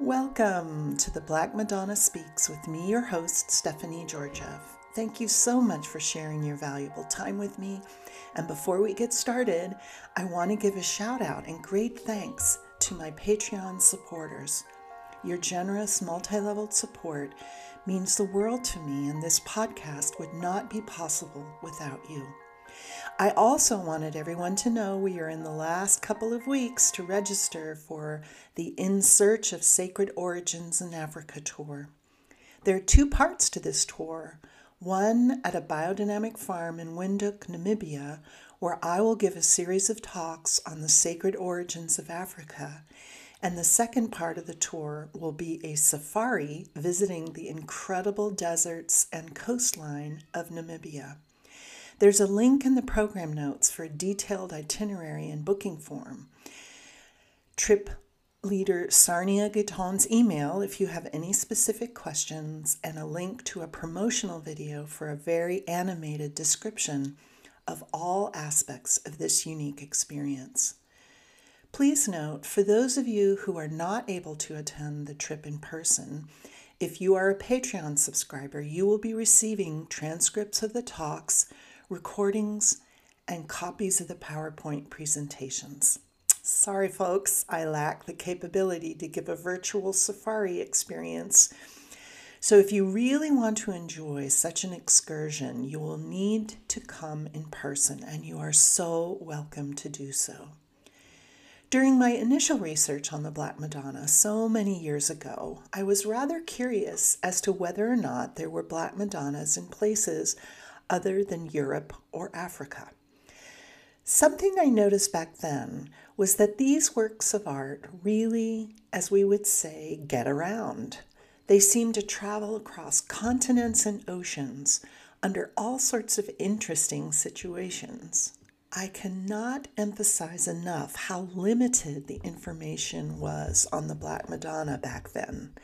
Welcome to the Black Madonna Speaks with me, your host, Stephanie Georgieff. Thank you so much for sharing your valuable time with me. And before we get started, I want to give a shout out and great thanks to my Patreon supporters. Your generous, multi leveled support means the world to me, and this podcast would not be possible without you. I also wanted everyone to know we are in the last couple of weeks to register for the In Search of Sacred Origins in Africa tour. There are two parts to this tour one at a biodynamic farm in Windhoek, Namibia, where I will give a series of talks on the sacred origins of Africa. And the second part of the tour will be a safari visiting the incredible deserts and coastline of Namibia. There's a link in the program notes for a detailed itinerary and booking form. Trip leader Sarnia Guiton's email if you have any specific questions, and a link to a promotional video for a very animated description of all aspects of this unique experience. Please note, for those of you who are not able to attend the trip in person, if you are a Patreon subscriber, you will be receiving transcripts of the talks recordings, and copies of the PowerPoint presentations. Sorry, folks, I lack the capability to give a virtual safari experience. So, if you really want to enjoy such an excursion, you will need to come in person, and you are so welcome to do so. During my initial research on the Black Madonna so many years ago, I was rather curious as to whether or not there were Black Madonnas in places other than Europe or Africa. Something I noticed back then was that these works of art really, as we would say, get around. They seem to travel across continents and oceans under all sorts of interesting situations. I cannot emphasize enough how limited the information was on the Black Madonna back then.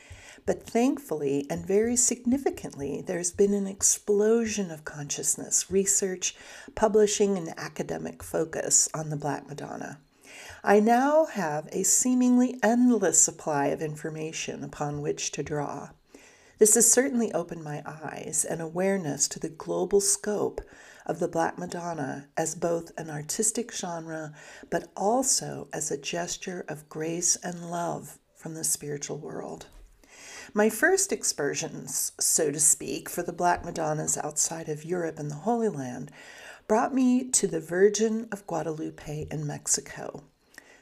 But thankfully and very significantly, there's been an explosion of consciousness, research, publishing, and academic focus on the Black Madonna. I now have a seemingly endless supply of information upon which to draw. This has certainly opened my eyes and awareness to the global scope of the Black Madonna as both an artistic genre, but also as a gesture of grace and love from the spiritual world. My first excursions, so to speak, for the Black Madonnas outside of Europe and the Holy Land brought me to the Virgin of Guadalupe in Mexico.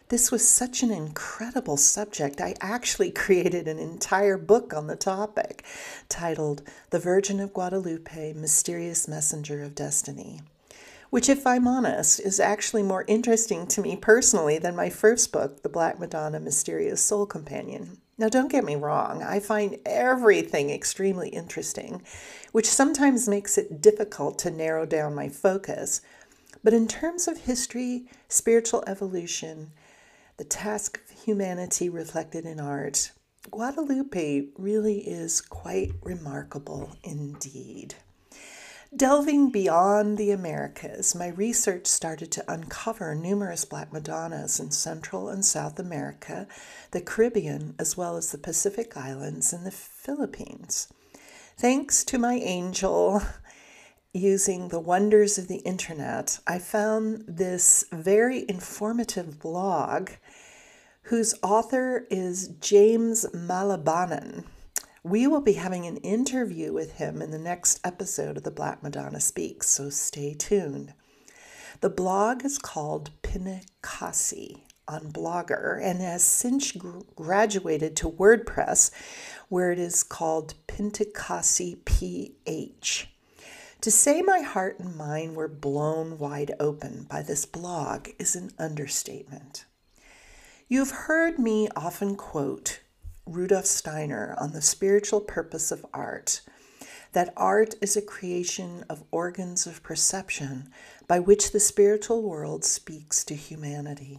This was such an incredible subject. I actually created an entire book on the topic titled The Virgin of Guadalupe Mysterious Messenger of Destiny, which, if I'm honest, is actually more interesting to me personally than my first book, The Black Madonna Mysterious Soul Companion. Now, don't get me wrong, I find everything extremely interesting, which sometimes makes it difficult to narrow down my focus. But in terms of history, spiritual evolution, the task of humanity reflected in art, Guadalupe really is quite remarkable indeed. Delving beyond the Americas, my research started to uncover numerous Black Madonnas in Central and South America, the Caribbean, as well as the Pacific Islands and the Philippines. Thanks to my angel, using the wonders of the internet, I found this very informative blog whose author is James Malabanan. We will be having an interview with him in the next episode of The Black Madonna Speaks, so stay tuned. The blog is called Pintakasi on Blogger and has since graduated to WordPress, where it is called Pintakasi PH. To say my heart and mind were blown wide open by this blog is an understatement. You've heard me often quote Rudolf Steiner on the spiritual purpose of art that art is a creation of organs of perception by which the spiritual world speaks to humanity.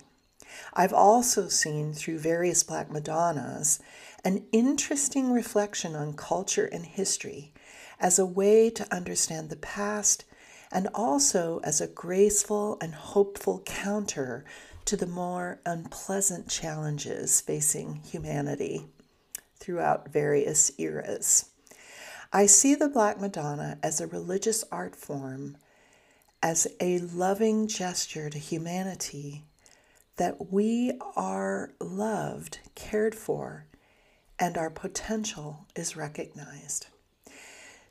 I've also seen through various Black Madonnas an interesting reflection on culture and history as a way to understand the past and also as a graceful and hopeful counter to the more unpleasant challenges facing humanity. Throughout various eras. I see the Black Madonna as a religious art form, as a loving gesture to humanity that we are loved, cared for, and our potential is recognized.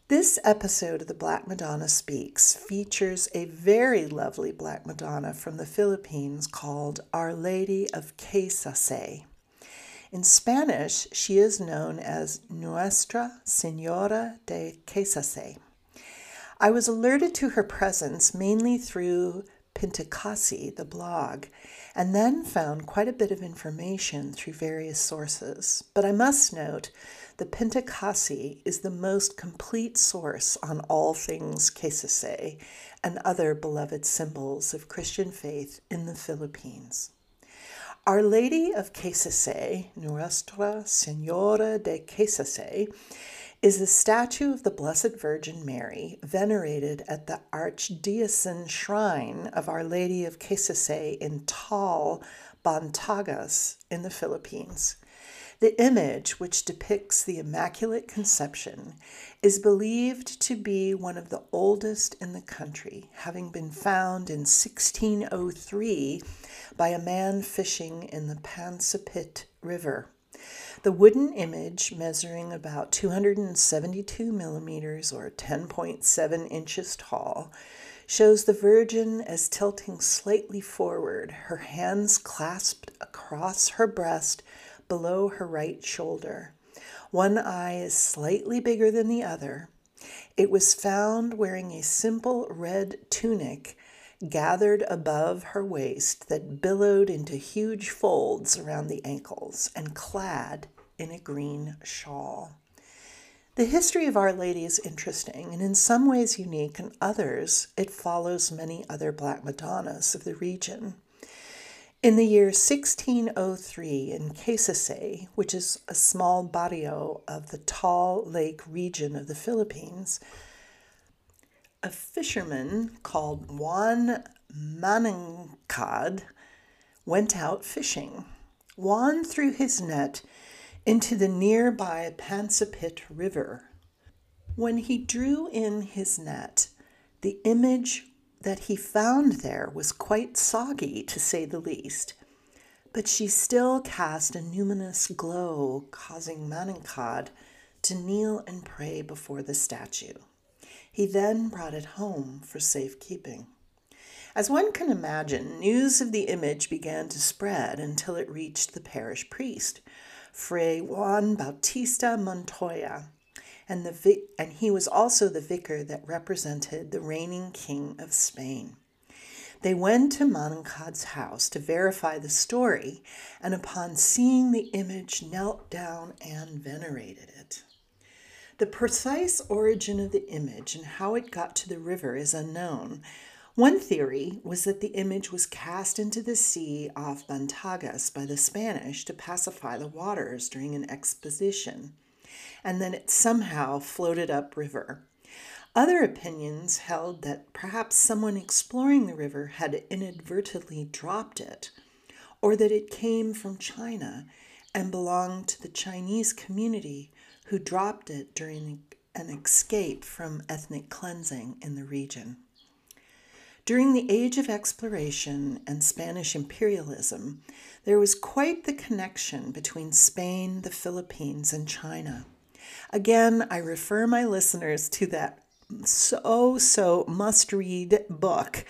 This episode of the Black Madonna Speaks features a very lovely Black Madonna from the Philippines called Our Lady of Caysasay. In Spanish, she is known as Nuestra Senora de Caysasay. I was alerted to her presence mainly through Pintakasi, the blog, and then found quite a bit of information through various sources. But I must note the Pintakasi is the most complete source on all things Caysasay and other beloved symbols of Christian faith in the Philippines. Our Lady of Caysasay, Nuestra Senora de Caysasay, is a statue of the Blessed Virgin Mary venerated at the Archdiocesan Shrine of Our Lady of Caysasay in Taal, Batangas, in the Philippines. The image, which depicts the Immaculate Conception, is believed to be one of the oldest in the country, having been found in 1603 by a man fishing in the Pansapit River. The wooden image, measuring about 272 millimeters or 10.7 inches tall, shows the Virgin as tilting slightly forward, her hands clasped across her breast below her right shoulder. One eye is slightly bigger than the other. It was found wearing a simple red tunic gathered above her waist that billowed into huge folds around the ankles and clad in a green shawl. The history of Our Lady is interesting and in some ways unique, and others it follows many other Black Madonnas of the region. In the year 1603, in Caysasay, which is a small barrio of the Taal Lake region of the Philippines, a fisherman called Juan Manancad went out fishing. Juan threw his net into the nearby Pansapit River. When he drew in his net, the image that he found there was quite soggy, to say the least, but she still cast a numinous glow, causing Manancad to kneel and pray before the statue. He then brought it home for safekeeping. As one can imagine, news of the image began to spread until it reached the parish priest, Fray Juan Bautista Montoya, and, the, and he was also the vicar that represented the reigning king of Spain. They went to Manancad's house to verify the story, and upon seeing the image, knelt down and venerated it. The precise origin of the image and how it got to the river is unknown. One theory was that the image was cast into the sea off Batangas by the Spanish to pacify the waters during an expedition, and then it somehow floated upriver. Other opinions held that perhaps someone exploring the river had inadvertently dropped it, or that it came from China and belonged to the Chinese community who dropped it during an escape from ethnic cleansing in the region. During the age of exploration and Spanish imperialism, there was quite the connection between Spain, the Philippines, and China. Again, I refer my listeners to that so, so must read book,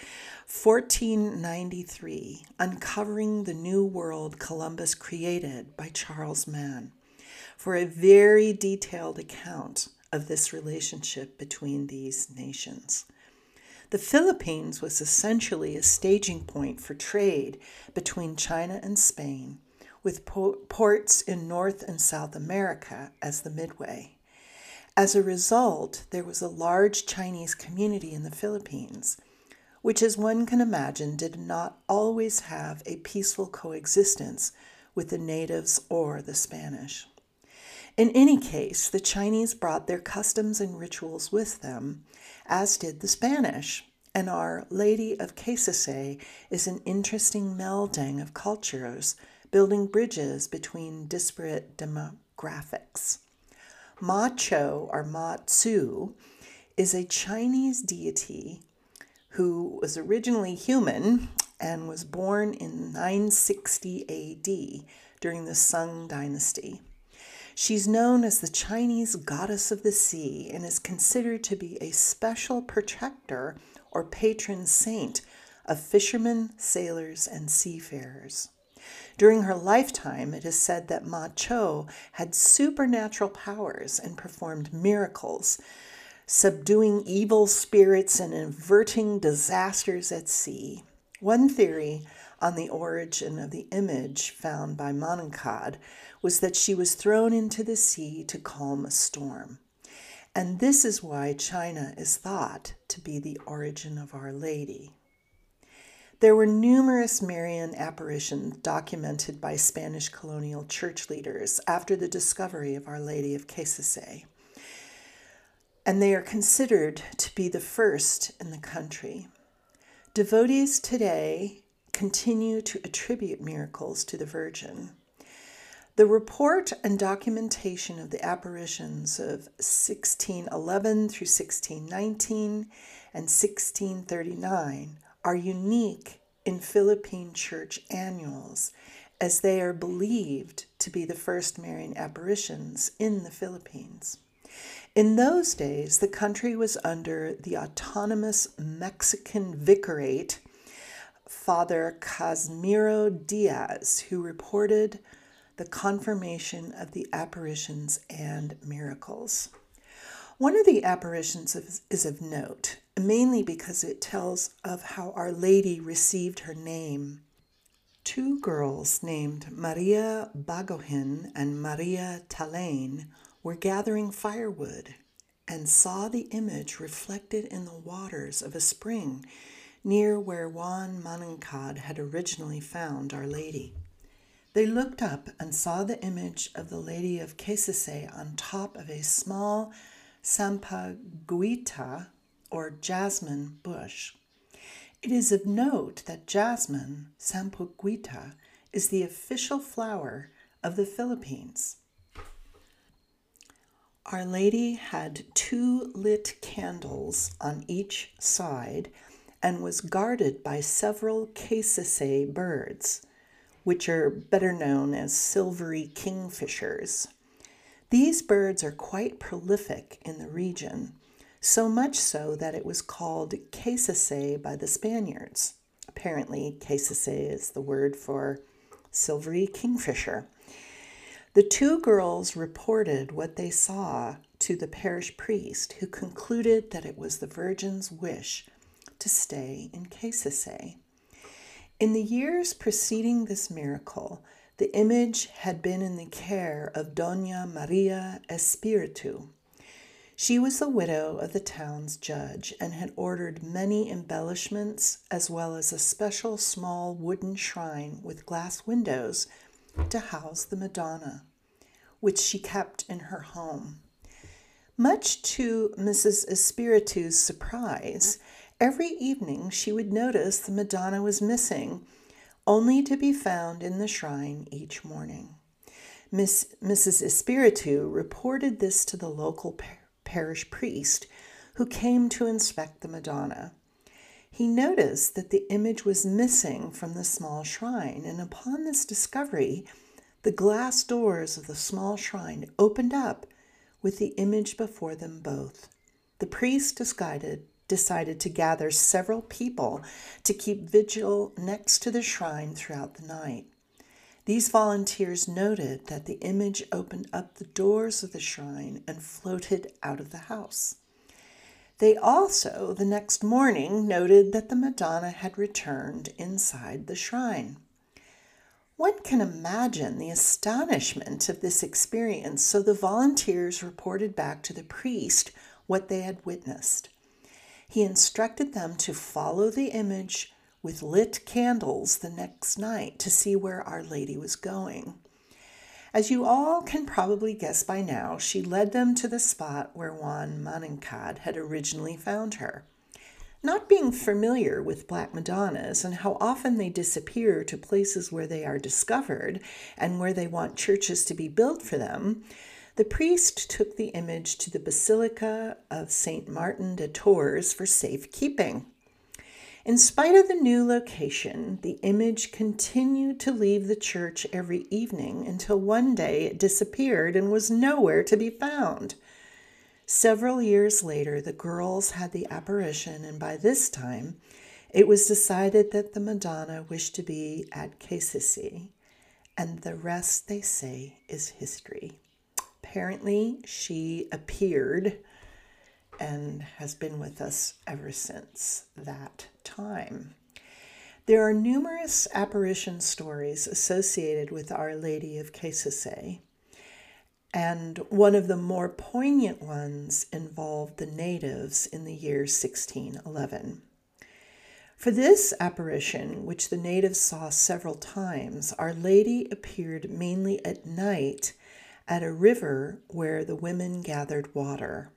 1493 Uncovering the New World Columbus Created by Charles Mann for a very detailed account of this relationship between these nations. The Philippines was essentially a staging point for trade between China and Spain, with ports in North and South America as the midway. As a result, there was a large Chinese community in the Philippines, which, as one can imagine, did not always have a peaceful coexistence with the natives or the Spanish. In any case, the Chinese brought their customs and rituals with them, as did the Spanish, and Our Lady of Caysasay is an interesting melding of cultures, building bridges between disparate demo- graphics. Ma Cho or Ma Tzu is a Chinese deity who was originally human and was born in 960 AD during the Sung dynasty. She's known as the Chinese goddess of the sea and is considered to be a special protector or patron saint of fishermen, sailors, and seafarers. During her lifetime, it is said that Ma Cho had supernatural powers and performed miracles, subduing evil spirits and averting disasters at sea. One theory on the origin of the image found by Manakad was that she was thrown into the sea to calm a storm. And this is why China is thought to be the origin of Our Lady. There were numerous Marian apparitions documented by Spanish colonial church leaders after the discovery of Our Lady of Caysasay, and they are considered to be the first in the country. Devotees today continue to attribute miracles to the Virgin. The report and documentation of the apparitions of 1611 through 1619 and 1639 are unique in Philippine church annuals, as they are believed to be the first Marian apparitions in the Philippines. In those days, the country was under the autonomous Mexican vicariate, Father Casimiro Diaz, who reported the confirmation of the apparitions and miracles. One of the apparitions is of note, mainly because it tells of how Our Lady received her name. Two girls named Maria Bagohin and Maria Talain were gathering firewood and saw the image reflected in the waters of a spring near where Juan Manakad had originally found Our Lady. They looked up and saw the image of the Lady of Caysasay on top of a small sampaguita or jasmine bush. It is of note that jasmine, sampaguita, is the official flower of the Philippines. Our Lady had two lit candles on each side and was guarded by several Caysasay birds which are better known as silvery kingfishers. These birds are quite prolific in the region, so much so that it was called caysasay by the Spaniards. Apparently, caysasay is the word for silvery kingfisher. The two girls reported what they saw to the parish priest, who concluded that it was the Virgin's wish to stay in Caysasay. In the years preceding this miracle, the image had been in the care of Dona Maria Espiritu. She was the widow of the town's judge and had ordered many embellishments as well as a special small wooden shrine with glass windows to house the Madonna, which she kept in her home. Much to Mrs. Espiritu's surprise, Every evening she would notice the Madonna was missing, only to be found in the shrine each morning. Miss, Mrs. Espiritu reported this to the local parish priest, who came to inspect the Madonna. He noticed that the image was missing from the small shrine, and upon this discovery, the glass doors of the small shrine opened up with the image before them both. The priest decided decided to gather several people to keep vigil next to the shrine throughout the night. These volunteers noted that the image opened up the doors of the shrine and floated out of the house. They also, the next morning, noted that the Madonna had returned inside the shrine. One can imagine the astonishment of this experience, so the volunteers reported back to the priest what they had witnessed he instructed them to follow the image with lit candles the next night to see where Our Lady was going. As you all can probably guess by now, she led them to the spot where Juan Manakad had originally found her. Not being familiar with Black Madonnas and how often they disappear to places where they are discovered and where they want churches to be built for them, the priest took the image to the Basilica of St. Martin de Tours for safekeeping. In spite of the new location, the image continued to leave the church every evening until one day it disappeared and was nowhere to be found. Several years later, the girls had the apparition, and by this time, it was decided that the Madonna wished to be at Caysasay, and the rest, they say, is history. Apparently, she appeared and has been with us ever since that time. There are numerous apparition stories associated with Our Lady of Caysasay. And one of the more poignant ones involved the natives in the year 1611. For this apparition, which the natives saw several times, Our Lady appeared mainly at night at a river where the women gathered water.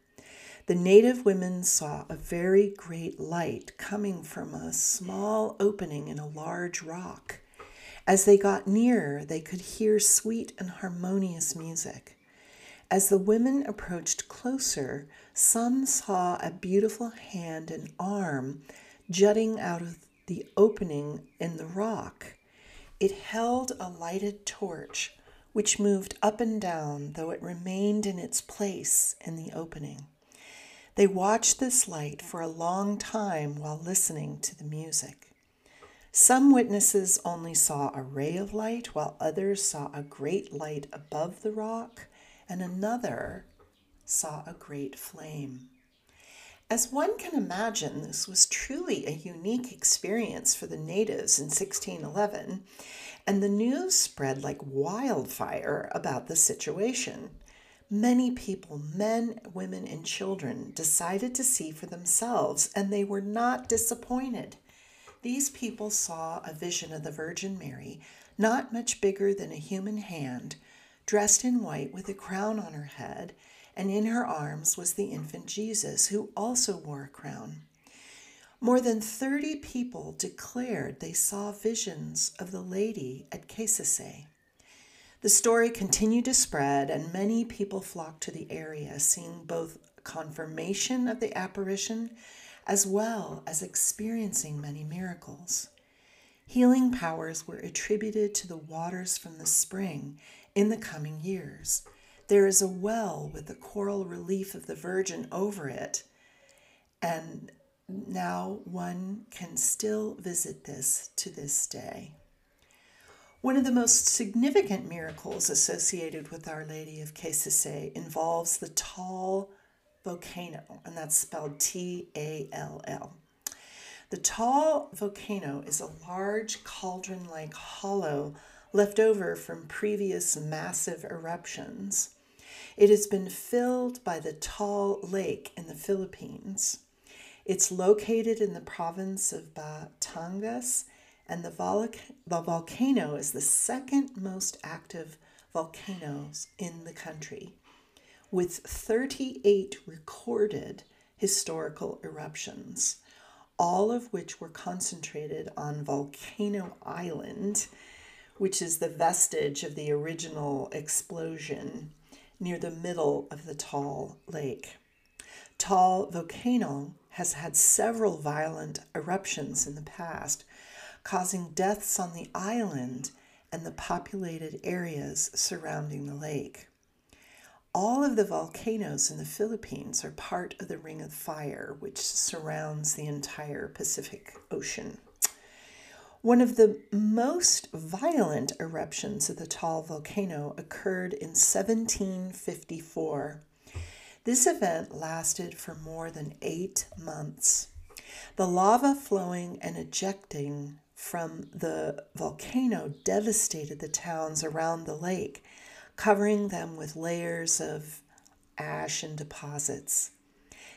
The native women saw a very great light coming from a small opening in a large rock. As they got nearer, they could hear sweet and harmonious music. As the women approached closer, some saw a beautiful hand and arm jutting out of the opening in the rock. It held a lighted torch, which moved up and down, though it remained in its place in the opening. They watched this light for a long time while listening to the music. Some witnesses only saw a ray of light, while others saw a great light above the rock and another saw a great flame. As one can imagine, this was truly a unique experience for the natives in 1611, and the news spread like wildfire about the situation. Many people, men, women, and children, decided to see for themselves, and they were not disappointed. These people saw a vision of the Virgin Mary, not much bigger than a human hand, dressed in white with a crown on her head, and in her arms was the infant Jesus, who also wore a crown. More than 30 people declared they saw visions of the lady at Caysasay. The story continued to spread, and many people flocked to the area, seeing both confirmation of the apparition as well as experiencing many miracles. Healing powers were attributed to the waters from the spring in the coming years. There is a well with the coral relief of the Virgin over it, and now one can still visit this to this day. One of the most significant miracles associated with Our Lady of Caysasay involves the Taal volcano, and that's spelled T A L L. The Taal volcano is a large cauldron like hollow left over from previous massive eruptions. It has been filled by the Taal Lake in the Philippines. It's located in the province of Batangas, and the, vol- the volcano is the second most active volcanoes in the country, with 38 recorded historical eruptions, all of which were concentrated on Volcano Island which is the vestige of the original explosion near the middle of the Taal Lake. Taal volcano has had several violent eruptions in the past, causing deaths on the island and the populated areas surrounding the lake. All of the volcanoes in the Philippines are part of the Ring of Fire, which surrounds the entire Pacific Ocean. One of the most violent eruptions of the Taal volcano occurred in 1754. This event lasted for more than eight months. The lava flowing and ejecting from the volcano devastated the towns around the lake, covering them with layers of ash and deposits.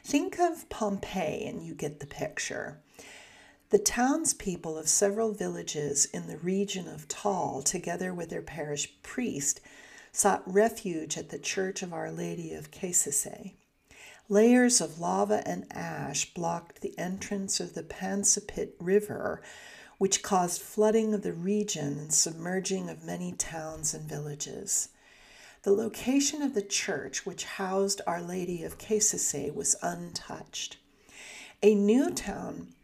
Think of Pompeii and you get the picture. The townspeople of several villages in the region of Taal, together with their parish priest, sought refuge at the Church of Our Lady of Caysasay. layers of lava and ash blocked the entrance of the Pansapit River, which caused flooding of the region and submerging of many towns and villages. The location of the church, which housed Our Lady of Caysasay, was untouched. A new town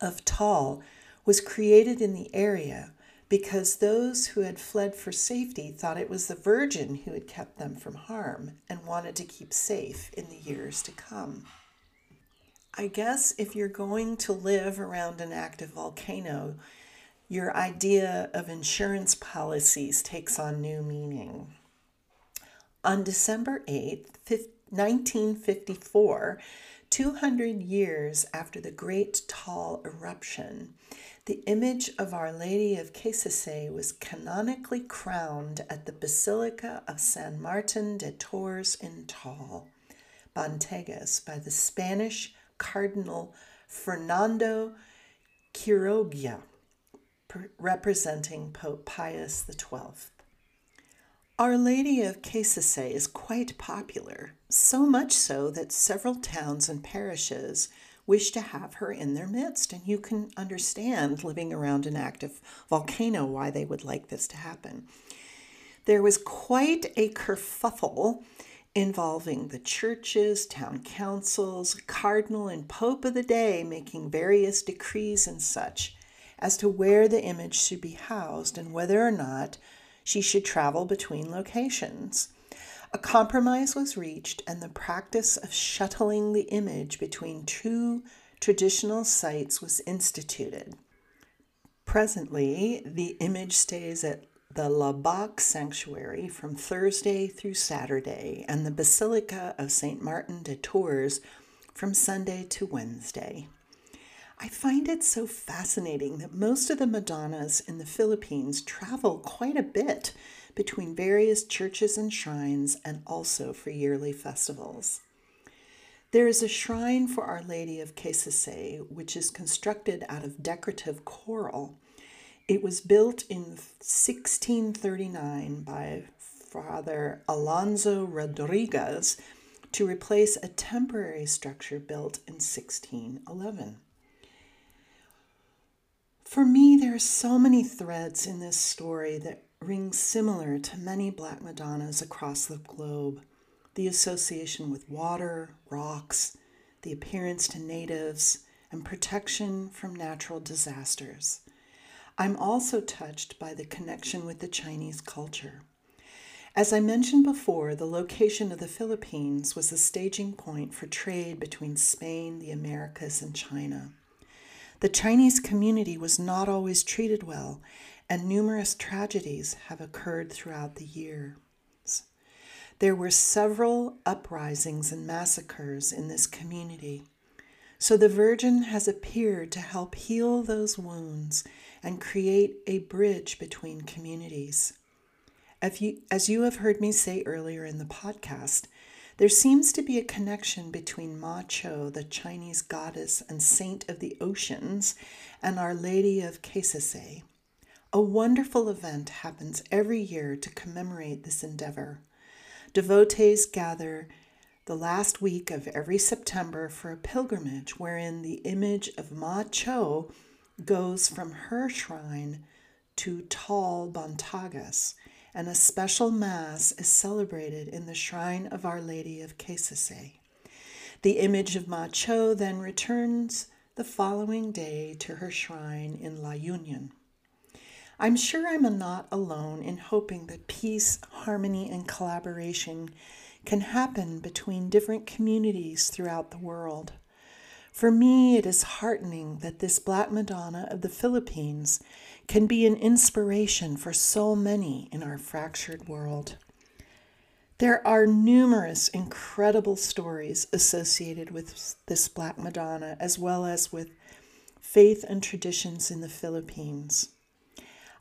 of Taal was created in the area because those who had fled for safety thought it was the Virgin who had kept them from harm and wanted to keep safe in the years to come. I guess if you're going to live around an active volcano, your idea of insurance policies takes on new meaning. On December 8, 1954, 200 years after the Great Taal eruption, the image of Our Lady of Caysasay was canonically crowned at the Basilica of San Martin de Tours in Taal, Batangas, by the Spanish Cardinal Fernando Quiroga, representing Pope Pius XII. Our Lady of Caysasay is quite popular, so much so that several towns and parishes wish to have her in their midst. And you can understand living around an active volcano why they would like this to happen. There was quite a kerfuffle involving the churches, town councils, cardinal and pope of the day making various decrees and such as to where the image should be housed and whether or not she should travel between locations. A compromise was reached, and the practice of shuttling the image between two traditional sites was instituted. Presently, the image stays at the Labbach Sanctuary from Thursday through Saturday, and the Basilica of St. Martin de Tours from Sunday to Wednesday. I find it so fascinating that most of the Madonnas in the Philippines travel quite a bit between various churches and shrines and also for yearly festivals. There is a shrine for Our Lady of Caysasay, which is constructed out of decorative coral. It was built in 1639 by Father Alonso Rodriguez to replace a temporary structure built in 1611. For me, there are so many threads in this story that ring similar to many Black Madonnas across the globe the association with water, rocks, the appearance to natives, and protection from natural disasters. I'm also touched by the connection with the Chinese culture. As I mentioned before, the location of the Philippines was a staging point for trade between Spain, the Americas, and China. The Chinese community was not always treated well, and numerous tragedies have occurred throughout the years. There were several uprisings and massacres in this community. So the Virgin has appeared to help heal those wounds and create a bridge between communities. As you, as you have heard me say earlier in the podcast, there seems to be a connection between Ma Cho, the Chinese goddess and saint of the oceans, and Our Lady of Caysasay. A wonderful event happens every year to commemorate this endeavor. Devotees gather the last week of every September for a pilgrimage wherein the image of Ma Cho goes from her shrine to Taal Batangas and a special Mass is celebrated in the shrine of Our Lady of Caysasay. The image of Ma Cho then returns the following day to her shrine in La Union. I'm sure I'm not alone in hoping that peace, harmony, and collaboration can happen between different communities throughout the world. For me, it is heartening that this Black Madonna of the Philippines can be an inspiration for so many in our fractured world. There are numerous incredible stories associated with this Black Madonna, as well as with faith and traditions in the Philippines.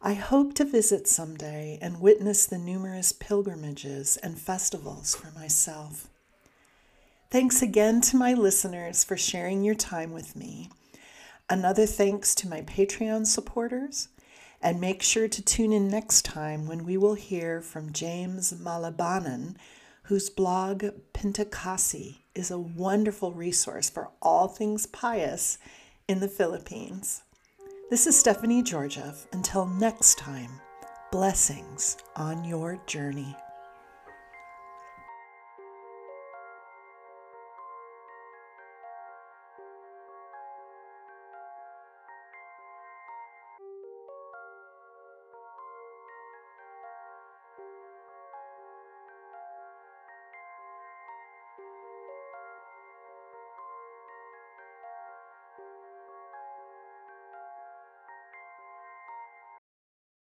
I hope to visit someday and witness the numerous pilgrimages and festivals for myself. Thanks again to my listeners for sharing your time with me. Another thanks to my Patreon supporters and make sure to tune in next time when we will hear from James Malabanan, whose blog Pintakasi is a wonderful resource for all things pious in the Philippines. This is Stephanie Georgieff. Until next time, blessings on your journey.